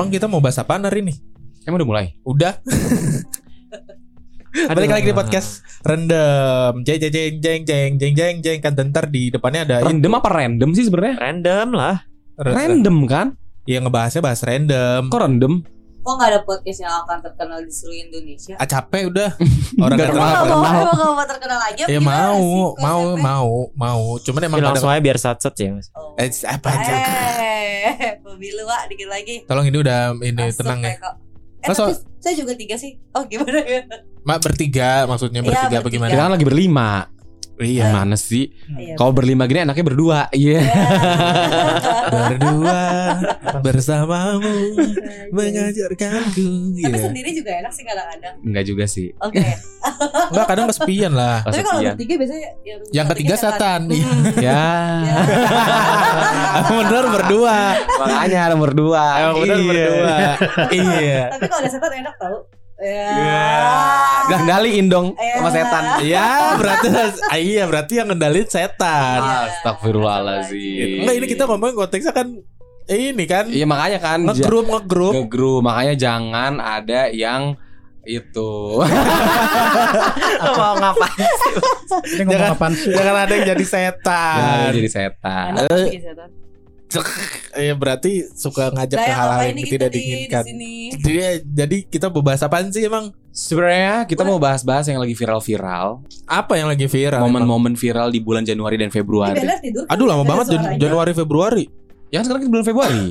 Emang kita mau bahas apaan hari ini? Emang udah mulai? Udah. Balik lagi di podcast random. Jeng jeng jeng jeng jeng jeng jeng jeng kan ntar di depannya ada Random apa random sih sebenarnya? Random lah. Random kan? Iya ngebahasnya bahas random. Kok random? Kok gak ada podcast yang akan terkenal di seluruh Indonesia? Ah capek udah. Orang Emang terkenal. gak mau, gak mau terkenal aja? Ya Gimana mau, mau, mau, mau. Cuman emang langsung aja biar sat-sat ya mas. Oh. Eh, apa aja. Eh, pemilu Wak, dikit lagi. Tolong ini udah ini Masuk, tenang ya. kok. Eh tapi saya juga tiga sih. Oh gimana ya? Mak bertiga maksudnya Iya, bertiga apa bertiga. gimana? Kita kan lagi berlima. Iya. Gimana sih? Iya. Kalau berlima gini enaknya berdua. Iya. Berdua bersamamu Iya. mengajarkanku. Tapi Iya. sendiri juga enak sih kadang-kadang. Enggak juga sih. Oke. Enggak kadang kesepian lah. Tapi kalau bertiga biasanya yang, Yang ketiga setan. Iya. Ya. Ya. Bener berdua. Makanya nomor dua. Emang bener Iya. berdua. Iya. Tapi kalau ada setan enak tau. Ya. Gak kendaliin dong sama Iya. setan. Ya berarti ah, iya berarti yang ngendalin setan. Astagfirullahaladzim. Enggak ini kita ngomongin konteksnya kan ini kan Iya makanya kan ngegrup ngegrup. ngegroup makanya jangan ada yang itu. Mau ngapain? Ngomong Jangan- sih? Jangan ada yang jadi Jangan setan. jadi setan. Enak sih jadi setan. Iya berarti suka ngajak Nah, ke hal-hal apa yang ini tidak kita di, di diinginkan. sini? Jadi, jadi kita mau bahas apaan sih emang? Sebenarnya kita mau bahas-bahas yang lagi viral-viral, Apa yang lagi viral? momen-momen viral di bulan Januari dan Februari. Tidur kan? Aduh lama Ada banget Jan- suaranya. Januari Februari. Yang sekarang kita bulan Februari.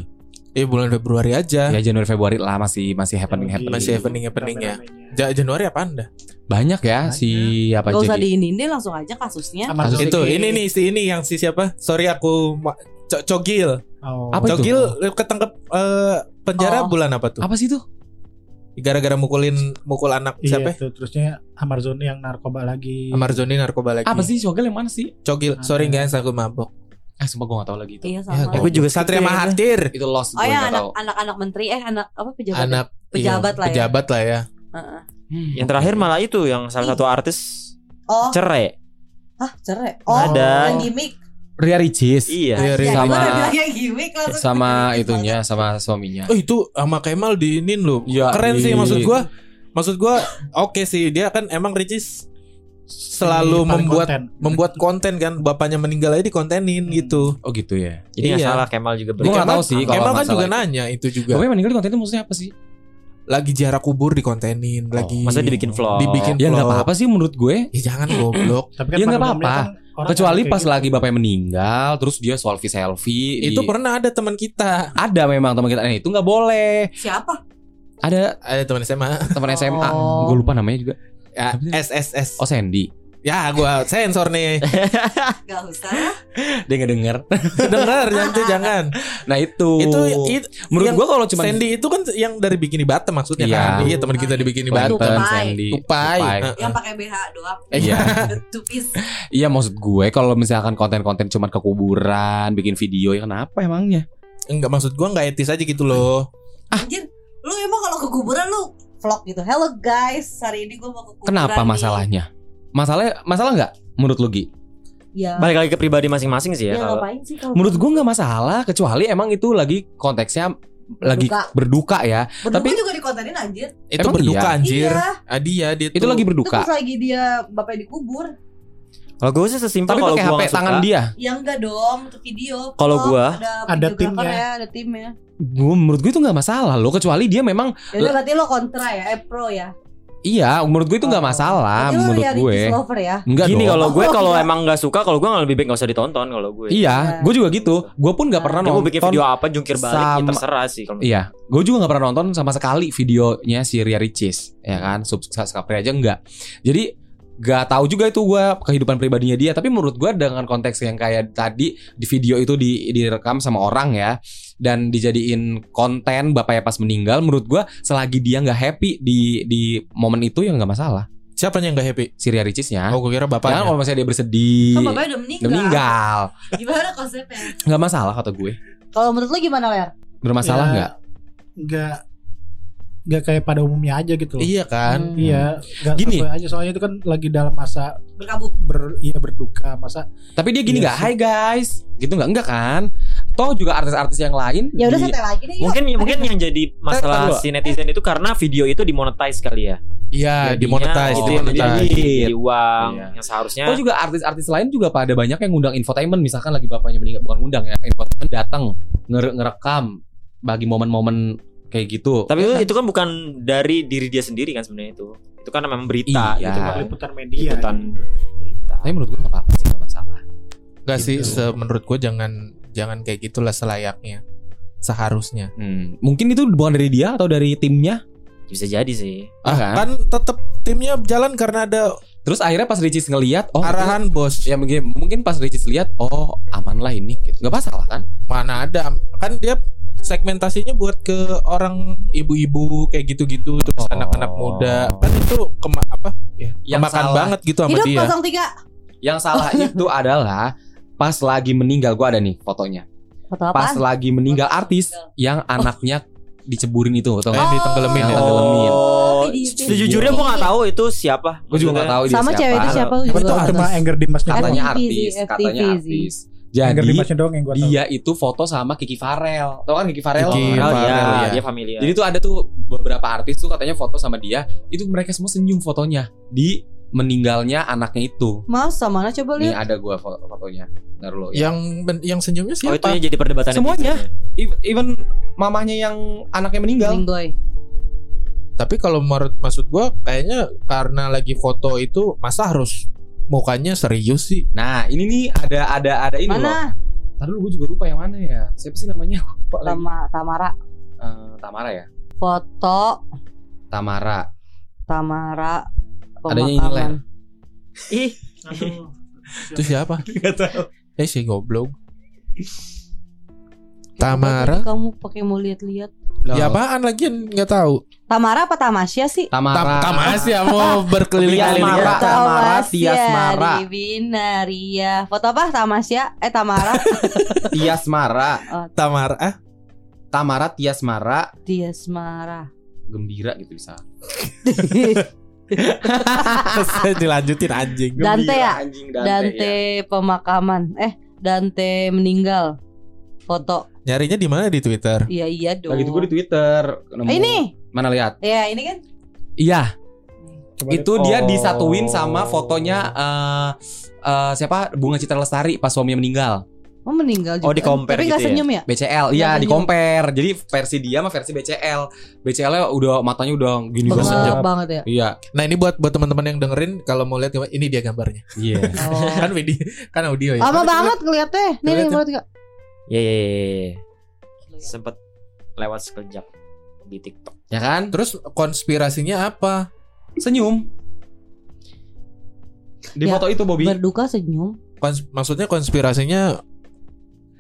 Eh bulan Februari aja. ya Januari Februari lah masih masih happening happening. Masih happening happeningnya. Ja- Januari apa anda? Banyak ya si apa Gak usah jadi. diinin deh langsung aja kasusnya. Kasus. Itu ini nih si ini yang si siapa? Sorry aku Co- Cogil. Oh. Apa itu? Cogil ketangkep eh, penjara Oh. bulan apa tuh? Apa sih tuh? Gara-gara mukulin mukul anak Iya, siapa? tuh, terusnya Amarzoni yang narkoba lagi. Amarzoni narkoba lagi. Apa sih Shogel yang mana sih? Cogil. Ada. Sorry guys aku mabok. Eh sumpah gue gak tahu lagi itu. Iya Ya, sama. Aku juga Satria ya. Mahathir. Itu lost Oh gue ya gak anak tahu. anak-anak menteri eh anak apa pejabat? Anak Pejabat iya, lah ya. Pejabat lah ya. Heeh. Hmm. Yang terakhir malah itu yang salah satu artis Oh, cerai. ah cerai. Oh, Ada. yang gimmick. Ria Ricis Iya. Iya, Ya, sama- gimmick sama itunya sama suaminya. Oh itu sama Kemal diinin loh. Iya, Keren sih di- maksud gua. Maksud gua oke sih dia kan emang Ricis selalu Ini membuat konten. membuat konten kan bapaknya meninggal aja dikontenin Hmm. gitu. Oh gitu ya. Jadi Iya. salah Kemal juga Gua nggak berarti. tahu sih kalau Kemal kan juga itu. nanya itu juga. Pokoknya meninggal di konten itu maksudnya apa sih? Lagi jarak kubur dikontenin lagi. Masa dibikin vlog. Dibikin Ya nggak vlog. apa-apa sih menurut gue. Ya jangan goblok. Tapi kan Ya, nggak apa-apa. kan Kecuali pas gitu. lagi bapaknya meninggal, terus dia selfie selfie. itu pernah ada teman kita. ada memang teman kita. Eh, itu nggak boleh. Siapa? Ada Ada teman SMA. teman SMA, Oh. gue lupa namanya juga. Ya, SSS. Oh Sandy. Ya, gua sensor nih. Gak usah. Dia nggak denger. Dengar jangan jangan. Nah itu. Itu, itu menurut gue kalau cuma Sandy itu kan yang dari Bikini Bottom maksudnya Iya. kan. Iya, teman kita di Bikini Tupai. Bottom. Tupai. Sandy, Tupai. Heeh. Yang pakai BH doang. Eh, Iya. Tupis. Iya maksud gue kalau misalkan konten-konten cuma ke kuburan, bikin video ya kenapa emangnya? Enggak maksud gua enggak etis aja gitu loh. Anjir, lu emang kalau ke kuburan lu vlog gitu. Hello guys, hari ini gue mau ke kuburan. Kenapa nih. masalahnya? Masalahnya masalah nggak menurut lu Gi? Ya. Balik lagi ke pribadi masing-masing sih ya. Ya, kalau ngapain sih kalau Menurut gue nggak masalah kecuali emang itu lagi konteksnya lagi Berduka. berduka ya. Berduka tapi- juga dikontenin anjir. Itu Emang berduka iya? anjir. Iya. Ah, dia dia Itu tuh- lagi berduka. pas lagi dia bapaknya dikubur. Kalau gue sih sesimpel Tapi kalau pakai gue HP nggak tangan suka. dia. Ya enggak dong, untuk video. Kalau gua, ada, ada timnya. ya, ada timnya. Gue menurut gue itu nggak masalah loh kecuali dia memang Ya udah berarti lo kontra ya, eh pro ya. Iya menurut gue itu nggak Oh. masalah lo menurut ya gue. Lover ya. Enggak Gini kalau gue kalau iya. emang nggak suka kalau gue nggak lebih baik nggak usah ditonton kalau gue. Iya, Iya. gue juga gitu. Gue pun nggak pernah Dia mau nonton. bikin video apa jungkir balik ya sama- terserah sih kalau Iya, gue juga nggak pernah nonton sama sekali videonya si Ria Ricis, ya kan? Subscribe aja enggak. Jadi gak tahu juga itu gue kehidupan pribadinya dia. Tapi menurut gue dengan konteks yang kayak tadi di video itu di direkam sama orang ya dan dijadiin konten bapaknya pas meninggal, menurut gue selagi dia nggak happy di di momen itu ya nggak masalah. Siapa yang enggak happy? Si Ria Ricisnya. Oh, gua kira Jangan bapaknya. kalau misalnya dia bersedih, Kan bapaknya udah meninggal. udah meninggal, Gimana konsepnya? nggak masalah kata gue. Kalau menurut lo gimana, Ler? Bermasalah Ya, nggak? Nggak nggak kayak pada umumnya aja gitu loh. Iya kan? Hmm. Iya, nggak Gini. aja soalnya itu kan lagi dalam masa Berkabut. ber iya berduka, masa Tapi dia gini Iya nggak, sih. Hai guys, gitu nggak? Enggak kan? Toh juga artis-artis yang lain Ya udah di- santai lagi deh. yuk. Mungkin mungkin yang jadi masalah si netizen itu karena video itu dimonetize kali ya. Iya, dimonetize, itu oh, dimonetize. jadi jadi uang Iya. yang seharusnya Toh juga artis-artis lain juga pada banyak yang ngundang infotainment misalkan lagi bapaknya meninggal bukan ngundang ya infotainment datang ngere- ngerekam bagi momen-momen kayak gitu Tapi Ya itu, kan? itu kan bukan dari diri dia sendiri kan sebenarnya itu. Itu kan memang berita Iya. gitu kan. liputan media Liputan berita. tapi menurut gua nggak apa-apa sih nggak masalah Enggak sih, Gitu. se- menurut gue jangan jangan kayak gitulah selayaknya. Seharusnya. Hmm, mungkin itu bukan dari dia atau dari timnya Bisa jadi sih. Ah, kan? Kan tetap timnya jalan karena ada terus akhirnya pas Ricis ngeliat oh arahan bos. ya mungkin mungkin pas Ricis lihat oh aman lah ini gitu. nggak masalah kan Mana ada kan dia segmentasinya buat ke orang ibu-ibu kayak gitu-gitu terus Oh. anak-anak muda. Kan itu kema apa? Ya, Yang salah. banget gitu sama Hidup dia. 03. yang salah itu adalah pas lagi meninggal gua ada nih fotonya Foto pas apaan? lagi meninggal artis yang anaknya diceburin itu atau ditenggelamin Yang ya. Oh, Tapi di- sejujurnya gua nggak tahu itu siapa. gue juga nggak tahu dia Sama siapa. cewek itu siapa? Itu juga artis. nggak Cuma. Anger doang. katanya artis katanya artis Anger jadi doang yang gua tahu. dia itu foto sama Kiki Farel tau kan Kiki Farel Kiki Oh Farel, iya. dia familiar. jadi tuh ada tuh beberapa artis tuh katanya foto sama dia itu mereka semua senyum fotonya di meninggalnya anaknya itu Masa mana coba nih lihat? ada gua foto fotonya Ntar dulu ya. Yang yang senyumnya oh itu siapa? yang jadi perdebatan Semuanya. ya? Even- mamahnya yang anaknya meninggal Linggoy. Tapi kalau menurut maksud gua kayaknya karena lagi foto itu masa harus mukanya serius sih? nah ini nih ada ada ada ini loh Mana? Ntar dulu gue juga lupa yang mana ya siapa sih namanya lagi. Tama Tamara. Eh, Tamara ya Foto Tamara Tamara Adanya ini, pemakaman. Ih. Itu siapa? Gak tahu Eh si goblok. Tamara? tadi Kamu pakai mau lihat-lihat. Ya apaan lagi nggak tahu. Tamara apa Tamasya sih? Tam Tamara Tamas ya mau berkeliling-keliling. Tamara. Tamara, Tias Mara. di Binaria. Foto apa Tamasya? Eh Tamara Tias Mara Tamara ah Tamara Tias Mara Tias Mara. gembira gitu bisa dilanjutin anjing. Dante Gembira, ya? anjing Dante ya. pemakaman. Eh Dante meninggal. Foto. Nyarinya di mana di Twitter? Iya iya dong. Lagi itu gue di Twitter nemu- ini. mana lihat Ya ini kan. iya Coba itu lihat. dia Oh. disatuin sama fotonya eh eh, siapa Bunga Citra Lestari pas suaminya meninggal Oh meninggal juga. Oh, di compare Tapi gitu ya? senyum ya? BCL iya di compare jadi versi dia sama versi BCL BCL nya udah matanya udah gini banget. Bengap banget ya. iya Nah ini buat buat teman-teman yang dengerin kalau mau lihat ini dia gambarnya. iya Oh. kan video kan audio ya. Lama banget ngeliatnya. Nih nih Ngeliatnya. menurut gak? ya ya ya, ya. Sempet lewat sekejap di TikTok. ya kan Terus konspirasinya apa? senyum di Ya, foto itu Bobby Berduka senyum. Kons- maksudnya konspirasinya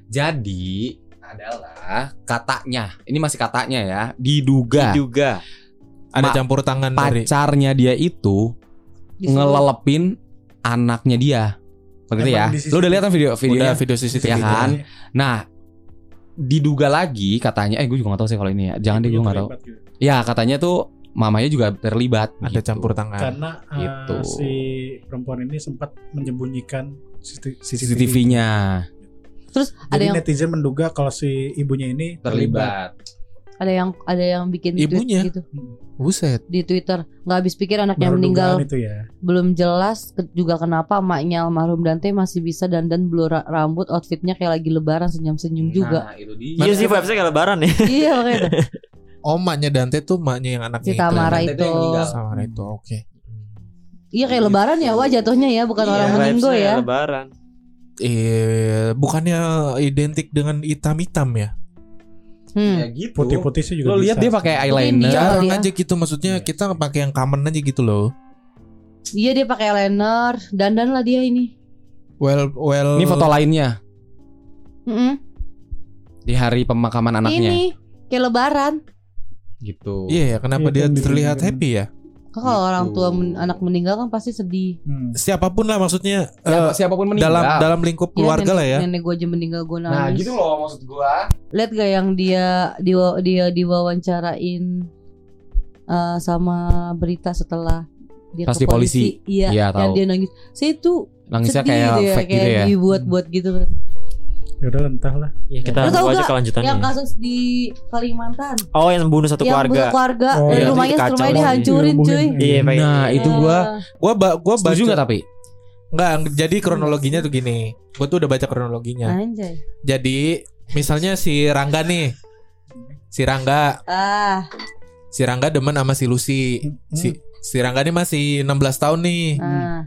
jadi adalah katanya ini masih katanya ya diduga Juga. ada campur tangan dari pacarnya dia itu Disuruh. ngelepin anaknya dia. Begitu ya. Lu udah lihat kan video udah videonya? video CCTV Ya kan? Nah, diduga lagi katanya, eh gue juga gak tahu sih kalau ini ya. Jangan deh gue gak tahu. Gitu. Ya katanya tuh mamanya juga terlibat. Ada gitu. campur tangan. Karena uh, Gitu. si perempuan ini sempat menyembunyikan CCTV. Terus ada Jadi yang netizen menduga kalau si ibunya ini terlibat. terlibat. ada yang ada yang bikin tweet Ibunya? gitu Buset. di Twitter. Nggak habis pikir anaknya Baru meninggal itu ya. belum jelas juga kenapa emaknya almarhum Dante masih bisa dandan blur ra- rambut outfitnya kayak lagi lebaran senyum-senyum juga Nah, itu dia. Iya sih vibesnya kayak lebaran ya. iya makanya tuh. Omanya Dante tuh maknya yang si anaknya itu. Tamara Dante itu meninggal. Samara itu oke. iya kayak lebaran ya wah jatuhnya ya bukan Iya, orang vibesnya ya lebaran. Eh bukannya identik dengan hitam-hitam ya? hmm. Ya gitu. Putih-putih sih juga Lo lihat dia pakai eyeliner. Jarang dia. aja gitu maksudnya kita pakai yang common aja gitu loh. iya dia pakai eyeliner dandan lah dia ini Well well. Ini foto lainnya Mm-mm. di hari pemakaman anaknya. ini kayak lebaran Gitu. Iya ya, kenapa Iya, dia kan, terlihat kan. happy ya? Kan kalau Gitu. orang tua men- anak meninggal kan pasti sedih Hmm. Siapa pun lah maksudnya Siapa- eh, siapa pun meninggal. dalam dalam lingkup keluarga nenek, lah ya. nenek gue aja meninggal gue nangis Nah, gitu loh maksud gua. lihat gak yang dia diwa, dia diwawancarain eh, sama berita setelah dia Pas ke di polisi. iya Iya, yang tahu. dia nangis saya tuh Nangisnya sedih kayak gitu ya, fake kayak gitu ya. dibuat-buat gitu kan Ya udah entahlah. Ya kita tahu tunggu aja kelanjutannya. Yang kasus di Kalimantan. Oh yang bunuh satu yang keluarga. bunuh keluarga Oh, dan iya. rumahnya rumahnya dihancurin cuy. Dirubuhin. Iya. Nah, itu gua Gua ba gua baca setuju nggak tapi? Enggak, jadi kronologinya tuh gini. Gua tuh udah baca kronologinya. Anjay. Jadi misalnya si Rangga nih. Si Rangga, Ah, si Rangga demen sama si Lucy. Si si Rangga nih masih 16 tahun nih. ah,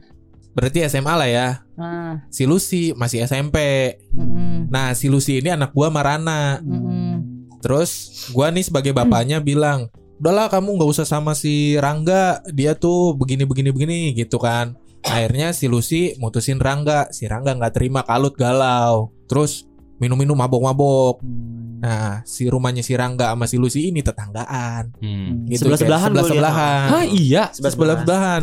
Berarti SMA lah ya. ah. Si Lucy masih SMP. Mm-mm, Nah, si Lucy ini anak gua Marana. mm-mm. Terus gua nih sebagai bapaknya bilang, "Udahlah kamu nggak usah sama si Rangga, dia tuh begini begini begini" gitu kan. Akhirnya si Lucy mutusin Rangga, si Rangga nggak terima kalut galau. Terus minum-minum mabok-mabok. Nah, si rumahnya si Rangga sama si Lucy ini tetanggaan. Hmm. Gitu, Sebelah-sebelahan sebelah gua lihat, sebelahan. Hah iya. Sebelah sebelahan.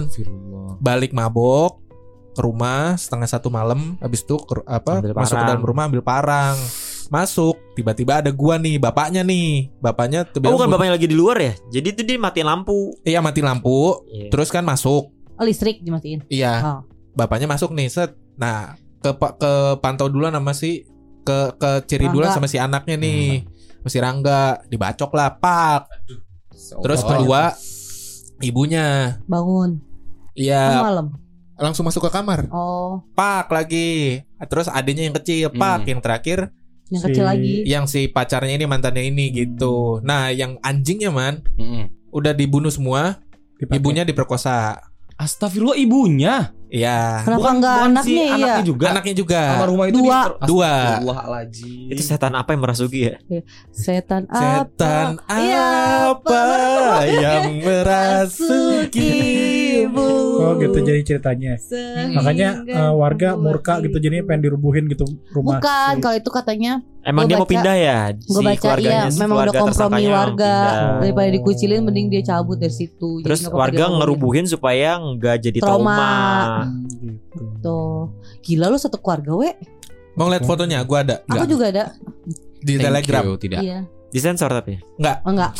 Balik mabok ke rumah setengah satu malam habis itu ke, apa Ambil masuk ke dalam rumah ambil parang masuk tiba-tiba ada gua nih bapaknya nih bapaknya tuh Oh bukan "Gua- bapaknya lagi di luar ya? Jadi itu dia matiin lampu. iya mati lampu Iya. terus kan masuk Oh, listrik dimatiin. iya Oh. bapaknya masuk nih set nah ke ke pantau duluan sama si ke ke ciri Rangga. sama si anaknya nih sama si Rangga dibacok lah pak terus kedua ibunya Bangun. iya malam. Langsung masuk ke kamar Oh, pak lagi terus adiknya yang kecil pak Hmm. yang terakhir yang Si- kecil lagi. yang si pacarnya ini mantannya ini gitu nah yang anjingnya man Mm-mm. udah dibunuh semua Dipakai. ibunya diperkosa Astagfirullah ibunya. Iya Kenapa enggak bukan si anaknya ya? anaknya juga. anaknya juga Sama rumah itu Dua. di- Dua. Astagfirullahaladzim. Itu setan apa yang merasuki ya? Setan apa? setan Iya, apa yang merasukimu Oh gitu jadi ceritanya. Makanya eh, warga murka gitu jadi pengen dirubuhin gitu rumah. Bukan, si- kalau itu katanya Emang Gua dia mau baca- pindah ya? gue si baca keluarganya, iya si memang udah kompromi mau warga pindah. daripada dikucilin mending dia cabut dari situ. Jadi Terus apa-apa warga ngerubuhin supaya nggak jadi Trauma. trauma. Hmm, gitu. Tuh. Gila lu satu keluarga we. mau lihat fotonya gua ada Aku juga ada. di Thank telegram you, tidak. Iya. Disensor tapi. Oh, enggak.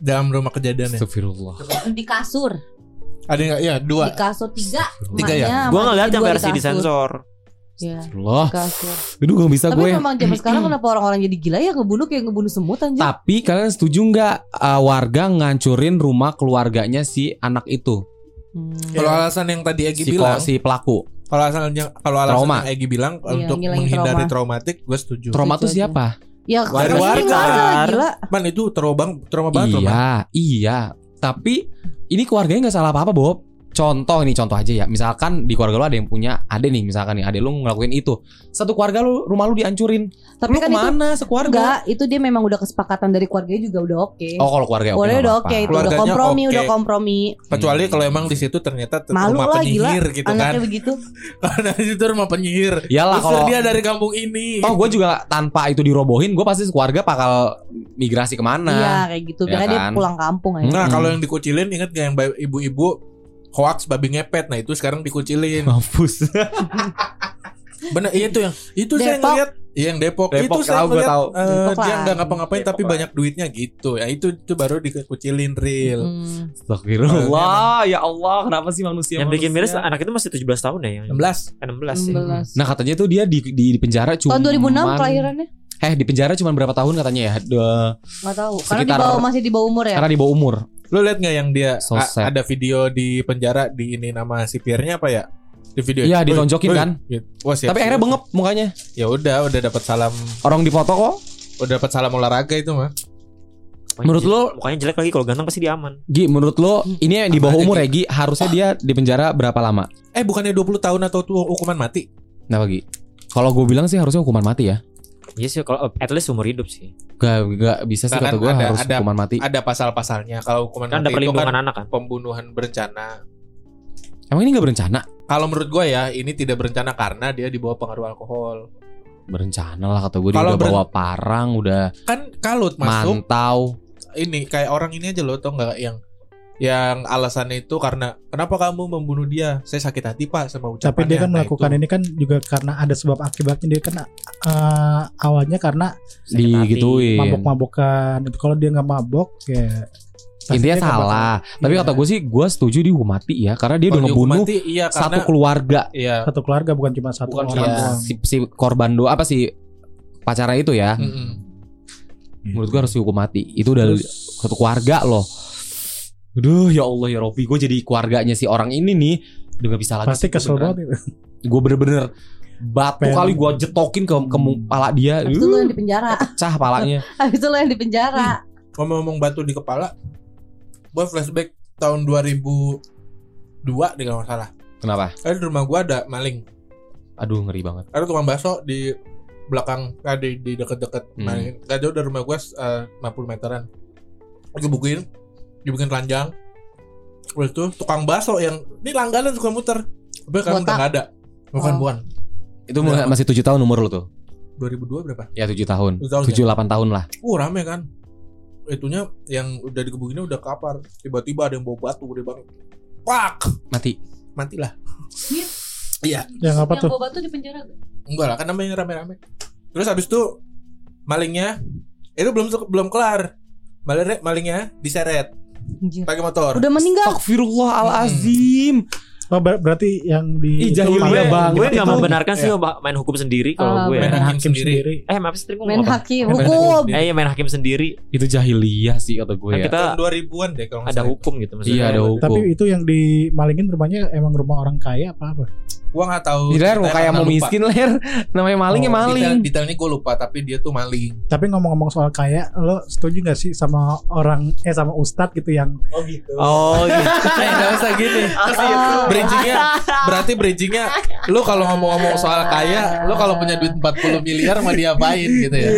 dalam rumah kejadiannya Astagfirullah. Di kasur. ada nggak ya Di dua kasur tiga. Tiga ya? Gua ngeliat emaknya yang dua versi di disensor. Iya. Astagfirullah. di kasur. Aduh gak bisa Tapi gue. memang zaman sekarang kenapa orang-orang jadi gila ya ngebunuh kayak ngebunuh semut anjir. Tapi kalian setuju nggak uh, warga ngancurin rumah keluarganya si anak itu, Hmm. kalau alasan yang tadi Egi si, bilang si pelaku? kalau alasannya kalau alasan Trauma. yang Egi bilang Iya, untuk menghindari trauma. traumatik gue setuju Trauma Itu tuh siapa? Ya Warga. nggak ada lah, gila. man itu trauma bang trauma banget Iya, iya. Tapi ini keluarganya nggak salah apa-apa, Bob. Contoh ini contoh aja ya. Misalkan di keluarga lu ada yang punya ade nih, misalkan nih ade lu ngelakuin itu. Satu keluarga lu rumah lu dihancurin. Tapi lu kan itu ke mana sekeluarga? enggak, itu dia memang udah kesepakatan dari keluarganya juga udah oke. Oh, kalau keluarga oke. Nggak udah oke itu udah kompromi, oke. udah kompromi. kecuali Hmm. kalau emang di situ ternyata Malu rumah lah, penyihir gila. gitu kan Anaknya begitu. karena di situ rumah penyihir Iyalah kalau dia dari kampung ini Toh gue juga tanpa itu dirobohin, gue pasti keluarga bakal migrasi ke mana. Iya, kayak gitu. Ya dia kan? pulang kampung aja. nah Hmm. kalau yang dikucilin inget gak yang ibu-ibu hoax babi ngepet nah itu sekarang dikucilin Mampus. bener iya itu yang itu saya Depok. ngeliat iya yang Depok, Depok, itu saya tahu, gua ngeliat tahu. Depok dia nggak ngapa-ngapain Depok tapi lah. banyak duitnya gitu ya itu itu baru dikucilin real Hmm. Astagfirullah, ya Allah, kenapa sih manusia? yang bikin miris manusia? anak itu masih 17 tahun ya yang 16 eh, 16 ya. 16. Nah katanya tuh dia di di, di penjara cuma Tahun 2006 kelahirannya? Eh di penjara cuma berapa tahun katanya ya? Dua- Enggak tahu. Karena di Sekitar- bawah masih di bawah umur ya. Karena di bawah umur. Lu lihat nggak yang dia So ada video di penjara di ini nama sipirnya apa ya? Di video. Iya, ditonjokin kan? gitu. Wah, siap, Tapi akhirnya bengep mukanya. Ya udah, udah dapat salam, Orang di foto kok. udah dapat salam olahraga itu mah. Menurut jelek- lo- mukanya jelek lagi kalau ganteng pasti dia aman. Gi, menurut lo ini yang di bawah umur Gi? ya Gi? Harusnya dia di penjara berapa lama? Eh, bukannya 20 tahun atau tuh hukuman mati? Kenapa Gi? Kalau gue bilang sih harusnya hukuman mati ya. Iya sih kalau at least umur hidup sih. Gak, gak bisa sih kata kan gue ada- harus ada- hukuman mati. Ada pasal-pasalnya. Kalau hukuman Kan ada mati itu perlindungan kan anak kan. pembunuhan berencana. Emang ini gak berencana? Kalau menurut gue ya, ini tidak berencana karena dia di bawah pengaruh alkohol. Berencana lah kata gue. Dia udah bawa parang, udah Kan kalut masuk mantau. ini kayak orang ini aja loh tau nggak yang yang alasannya itu karena kenapa kamu membunuh dia? Saya sakit hati pak sama ucapannya. Tapi dia kan Nah, melakukan itu. ini kan juga karena ada sebab akibatnya dia kan eh, awalnya karena. Digituin. mabok-mabokan. Kalau dia nggak mabok ya Intinya salah. bakal- Tapi Iya. kata gue sih, gue setuju di hukum mati ya, karena dia udah ngebunuh mati, iya satu karena keluarga. iya satu keluarga bukan cuma satu Bukan orang Ya, doang. si, si korban do apa sih pacarnya itu ya. Mm-mm. Menurut gua harus dihukum mati. Itu udah satu keluarga loh. Aduh ya Allah ya Robi, gue jadi keluarganya si orang ini nih udah gak bisa lagi. Pasti kesel banget. Gue bener-bener batu Pengen- kali gue jetokin ke, ke mu- pala dia. Habis itu lo Uh, yang di penjara. pecah palanya. Habis itu lo yang di penjara. Ngomong-ngomong batu di kepala, gue flashback tahun 2002 deh kalau salah. Kenapa? Ada di rumah gue ada maling. Aduh ngeri banget. Ada tukang bakso di belakang, eh, di, deket-deket. Hmm. Nah, gak jauh dari rumah gue eh, 50 meteran. Gue bukuin, dibikin ranjang. Terus itu tukang bakso yang ini langganan suka muter. Tapi kan udah Botak. gak ada. Bukan Oh. bukan. Itu masih tujuh tahun umur lu tuh? 2002 berapa? Ya tujuh tahun. Tujuh tahun, Tujuh delapan tahun lah. Uh rame kan. Itunya yang udah dikebukinnya udah kapar. Tiba-tiba ada yang bawa batu gede banget. Pak, Mati. matilah. Iya. Iya, Yang apa yang tuh? bawa batu di penjara. gak? enggak lah kan namanya rame-rame. Terus habis itu malingnya itu belum belum kelar. Malingnya, malingnya diseret. Pakai motor. Udah meninggal. Astagfirullahalazim. Oh, ber- berarti yang di Ih, itu jahil banget. bang. gue nggak membenarkan sih ya, main hukum sendiri kalau gue main hakim hakim sendiri. sendiri. Eh apa sih tadi gue Main apa? hakim, hukum. sendiri. Eh iya, main hakim sendiri. Itu jahiliyah sih kata gue Kan ya. kita Tahun 2000-an deh kalau ada hukum gitu maksudnya. Iya ada hukum. Tapi itu yang dimalingin rumahnya emang rumah orang kaya apa apa? Gua nggak tahu. Di ler mau kayak mau miskin ler. Namanya maling ya Oh, maling. Detail, detailnya gue lupa tapi dia tuh maling. Tapi ngomong-ngomong soal kaya, lo setuju gak sih sama orang eh sama ustadz gitu yang Oh gitu. Oh gitu. Eh, nggak usah gini. Bridgingnya berarti bridgingnya lu kalau ngomong-ngomong soal kaya, lu kalau punya duit 40 miliar mau diapain gitu ya?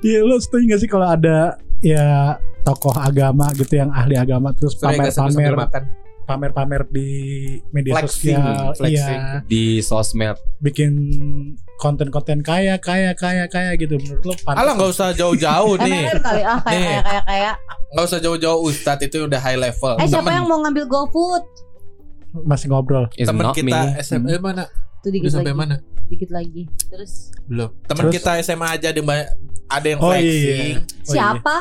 Iya, lo setuju gak sih kalau ada ya tokoh agama gitu yang ahli agama terus Supaya nggak sambil pamer-pamer di media Flexing, sosial, flexing. iya, Di sosmed. bikin konten-konten kaya, kaya, kaya, kaya gitu. Menurut lo? Alah nggak usah jauh-jauh nih. MLM kali ah kayak Nih. kayak kayak kayak. Nggak usah jauh-jauh Ustadz itu udah high level. Eh siapa Temen- yang mau ngambil GoFood? masih ngobrol. It's temen not kita me. SMA mana? Tuh Udah dikit lagi. sampai mana? Dikit lagi. Terus Belum. Temen Terus? kita SMA aja ada yang banyak ada yang Oh, iya. flexing. Oh, siapa?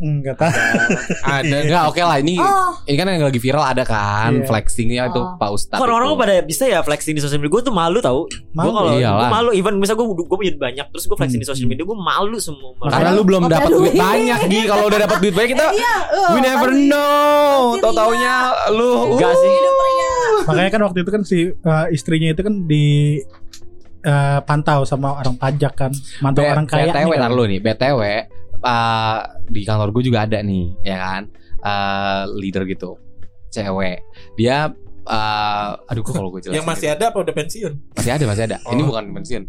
Enggak tahu. Ada Enggak oke lah ini Oh, ini kan yang lagi viral ada kan Iya. flexingnya itu Oh. Pak Ustadz. Kok orang-orang itu. pada bisa ya flexing di sosial media? Gue tuh malu tau. Gue Malu? kalau gue malu. Even misal gue gue punya duit banyak, terus gue flexing di Hmm. sosial media, gue malu semua. Malu. Karena lu belum dapat duit banyak Gi Kalau udah dapat duit banyak kita iya. We never know Tau taunya lu Enggak sih. Makanya kan waktu itu kan si uh, istrinya itu kan di uh, pantau sama orang pajak kan, mantau B- orang kaya. BTW nih kan. lu nih BTW uh, Di kantor gue juga ada nih Ya kan uh, Leader gitu Cewek Dia uh, Aduh kok kalau gue jelasin yang masih gitu. ada apa udah pensiun? Masih ada masih ada Ini Oh. bukan pensiun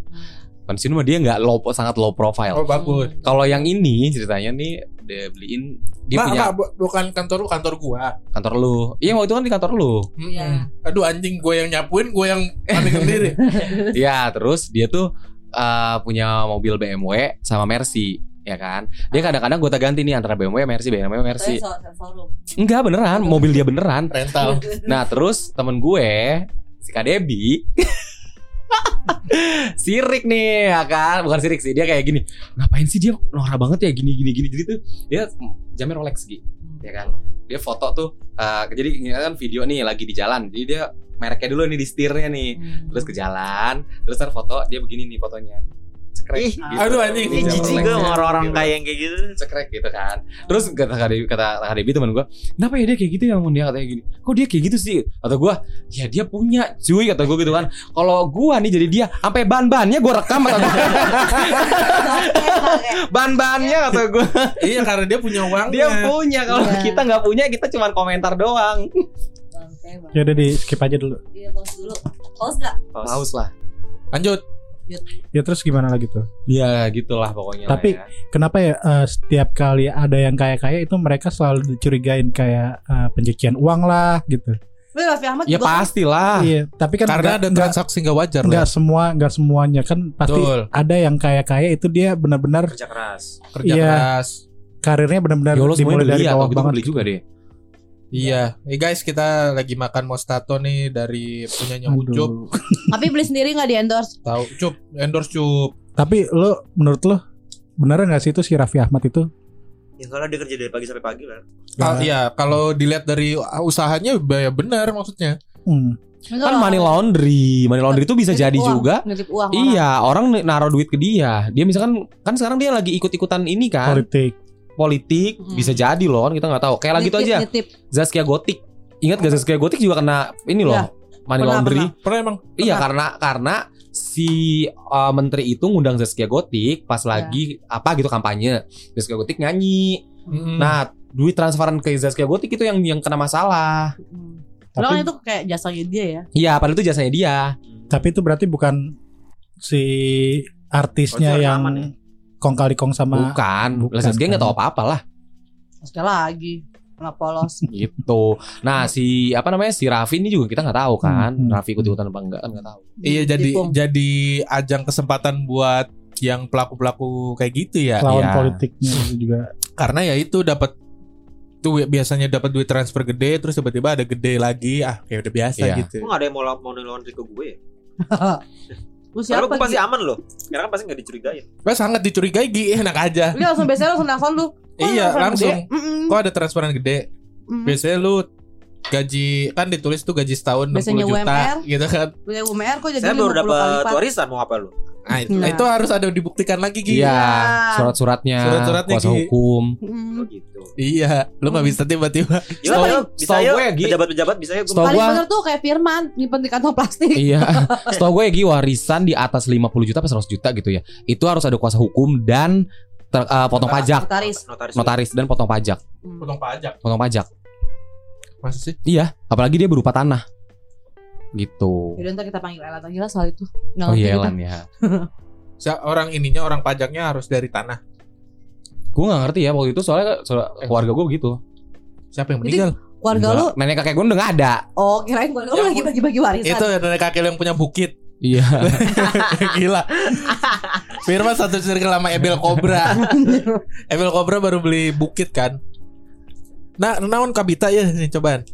Pensiun mah dia nggak low sangat low profile Oh bagus. Kalau yang ini ceritanya nih Dia beliin Dia Mak, punya bu- bukan kantor lu, kantor gua. kantor lu Iya waktu itu kan di kantor lu Iya. Mm-mm. Aduh anjing gue yang nyapuin, gue yang panik sendiri. Iya, terus dia tuh uh, punya mobil BMW sama Mercy, ya kan? Dia kadang-kadang gue ganti nih antara BMW, Mercy, BMW, Mercy. Enggak beneran, mobil dia beneran. Rental. Nah, terus temen gue si Kak Debi sirik nih ya kan? Bukan sirik sih dia kayak gini. Ngapain sih dia norak banget ya? Gini gini gini gitu dia jamnya Rolex gitu ya kan? Dia foto tuh uh, jadi ini kan video nih lagi di jalan. Jadi dia mereknya dulu nih di setirnya nih. Terus ke jalan terus ntar foto dia begini nih fotonya cekrek Ih, gitu. aduh, anjing. Ini jijik gue sama orang-orang gitu. kaya yang kayak gitu. cekrek gitu kan terus kata kak Debi kata kak Debi teman gue kenapa ya dia kayak gitu ya Mun? dia katanya gini kok dia kayak gitu sih kata gue ya dia punya cuy kata gue gitu kan kalau gue nih jadi dia sampai ban-bannya gue rekam kata gue ban-bannya kata gue iya karena dia punya uang. dia punya kalau Iya. kita nggak punya kita cuma komentar doang Ya udah di skip aja dulu. Iya, pause dulu. Pause gak? haus lah Lanjut. Ya terus gimana lagi tuh? ya gitulah pokoknya lah Tapi- ya. Kenapa ya eh, setiap kali ada yang kaya-kaya itu mereka selalu dicurigain kayak eh, pencucian uang lah gitu. Raffi Ahmad ya juga kan pastilah Iya, tapi kan Karena ada transaksi nggak wajar nggak semua nggak semuanya kan pasti Betul. ada yang kaya-kaya itu dia benar-benar Kerja keras. Kerja Iya. keras. karirnya benar-benar ya dimulai dari bawah gitu banget. beli juga deh Iya. Eh guys, kita lagi makan mostato nih dari punyanya. Ucup. Tapi beli sendiri gak di endorse? Tahu Cup, endorse Cup. Tapi lo menurut lo benar nggak sih itu si Raffi Ahmad itu? Ya kalau dia kerja dari pagi sampai pagi lah. Kal- Iya, kalau dilihat dari usahanya ya benar maksudnya. Hmm. Kan money laundry, money laundry itu bisa jadi juga. Nitip uang orang. Iya, orang naruh duit ke dia. Dia misalkan kan sekarang dia lagi ikut-ikutan ini kan, politik. Politik, Hmm. bisa jadi loh kan kita nggak tahu. Kayak lagi itu aja, nitip. Zaskia Gotik. Ingat gak Zaskia Gotik juga kena ini loh, Iya. money Pernah, laundry. Pernah emang? Iya karena karena si uh, menteri itu ngundang Zaskia Gotik pas Iya. lagi apa gitu kampanye. Zaskia Gotik nyanyi. Mm. Nah, duit transferan ke Zaskia Gotik itu yang yang kena masalah. Hmm. Tapi- Padahal itu kayak jasanya dia ya. Iya, padahal itu jasanya dia. Tapi itu berarti bukan si artisnya Oh, yang ya? Kong kali kong sama Bukan. bukan, Lah Zaskia nggak tahu apa-apa lah Sekali lagi. Kena polos. gitu. Nah, si apa namanya? Si Raffi ini juga kita nggak tahu kan. Hmm, hmm. Raffi ikut-ikutan apa enggak kan nggak tahu. Iya jadi Tikung. jadi ajang kesempatan buat yang pelaku-pelaku kayak gitu ya. lawan Iya. politiknya itu juga. Karena ya itu dapat tuh biasanya dapat duit transfer gede terus tiba-tiba ada gede lagi ah kayak udah biasa Iya. gitu. Kok gak ada yang mau la- money laundry ke gue ya? Lu Padahal siapa? gue pasti aman loh. Karena kan pasti gak dicurigain. Wah sangat dicurigai Gi, enak aja. Lu langsung biasanya langsung nelfon lu. Kok Iya, langsung. gede? Mm-mm. Kok ada transferan gede? Mm. Biasanya lu gaji kan ditulis tuh gaji setahun 60 Biasanya juta UMR. gitu kan. Punya UMR kok jadi Saya baru 50 kali dapat warisan mau apa lu? Nah, itu, Nah. itu harus ada dibuktikan lagi Gi. Iya, surat-suratnya, Surat-suratnya, kuasa hukum. Mm. Oh gitu. Iya, lu nggak bisa tiba-tiba. Setahu- ayo, bisa setahu yuk. gue ya, Gi. Pejabat-pejabat bisa Setahu Paling gua- bener tuh kayak Firman nyimpen di kantong plastik. Iya. Setahu gue ya Gi warisan di atas 50 juta atau 100 juta gitu ya. Itu harus ada kuasa hukum dan ter- eh, potong Notaris. pajak, Notaris. notaris. notaris dan potong pajak. Hmm. Potong pajak. Potong pajak. Masa sih? Iya, apalagi dia berupa tanah. Gitu. Yaudah ntar kita panggil Elan aja lah soal itu. Nggak Oh iya. Elan ya. Orang ininya orang pajaknya harus dari tanah. Gue gak ngerti ya waktu itu soalnya, soalnya keluarga gue gitu. Siapa yang Jadi- meninggal? Keluarga lu, Nenek kakek gue udah gak ada. oh kirain keluarga lu Ya lagi bagi-bagi warisan. Itu nenek kakek lu yang punya bukit. Iya. Gila. Firman satu circle sama Ebel Cobra. Ebel Cobra baru beli bukit kan. Nah, naon kabita ya nih cobaan.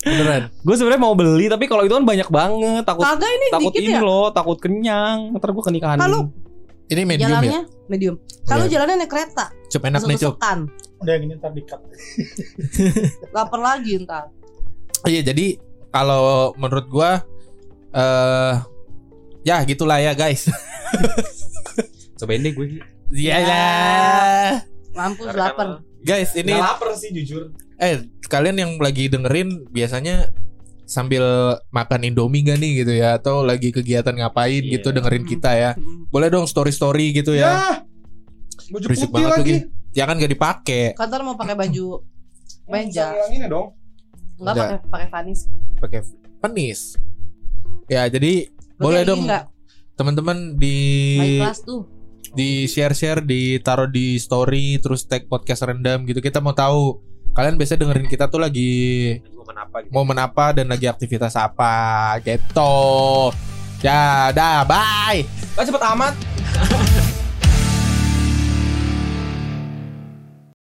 Beneran. gue sebenarnya mau beli tapi kalau itu kan banyak banget. Takut Kagak ini takut ini ya. loh, takut kenyang. Ntar gue kenikahan. Kalau- Ini medium ya. Medium. Kalau Iya. jalannya naik kereta, Cup enak nih, Cup. kan. Udah yang ini ntar di-cut. Lapar lagi ntar. Iya, jadi kalau menurut gua eh ya gitulah ya, guys. Cobain deh gue. Iya Ya. lah. Mampus lapar. Guys, ini Nggak lapar sih jujur. eh kalian yang lagi dengerin biasanya sambil makan Indomie gak nih gitu ya atau lagi kegiatan ngapain Iya. gitu dengerin kita ya. Mm. Boleh dong story-story gitu ya. Baju Berisik banget lagi. Ya kan gak dipakai. Kantor mau pakai baju meja. Ini dong. Enggak Udah. pakai pakai vanis. Pakai penis. Ya, jadi Lu boleh dong teman-teman di kelas tuh. di share-share, ditaruh di story, terus tag podcast random gitu. Kita mau tahu kalian biasa dengerin kita tuh lagi Momen apa gitu. momen apa dan lagi aktivitas apa gitu. Ya, dah, bye. Kan cepet amat.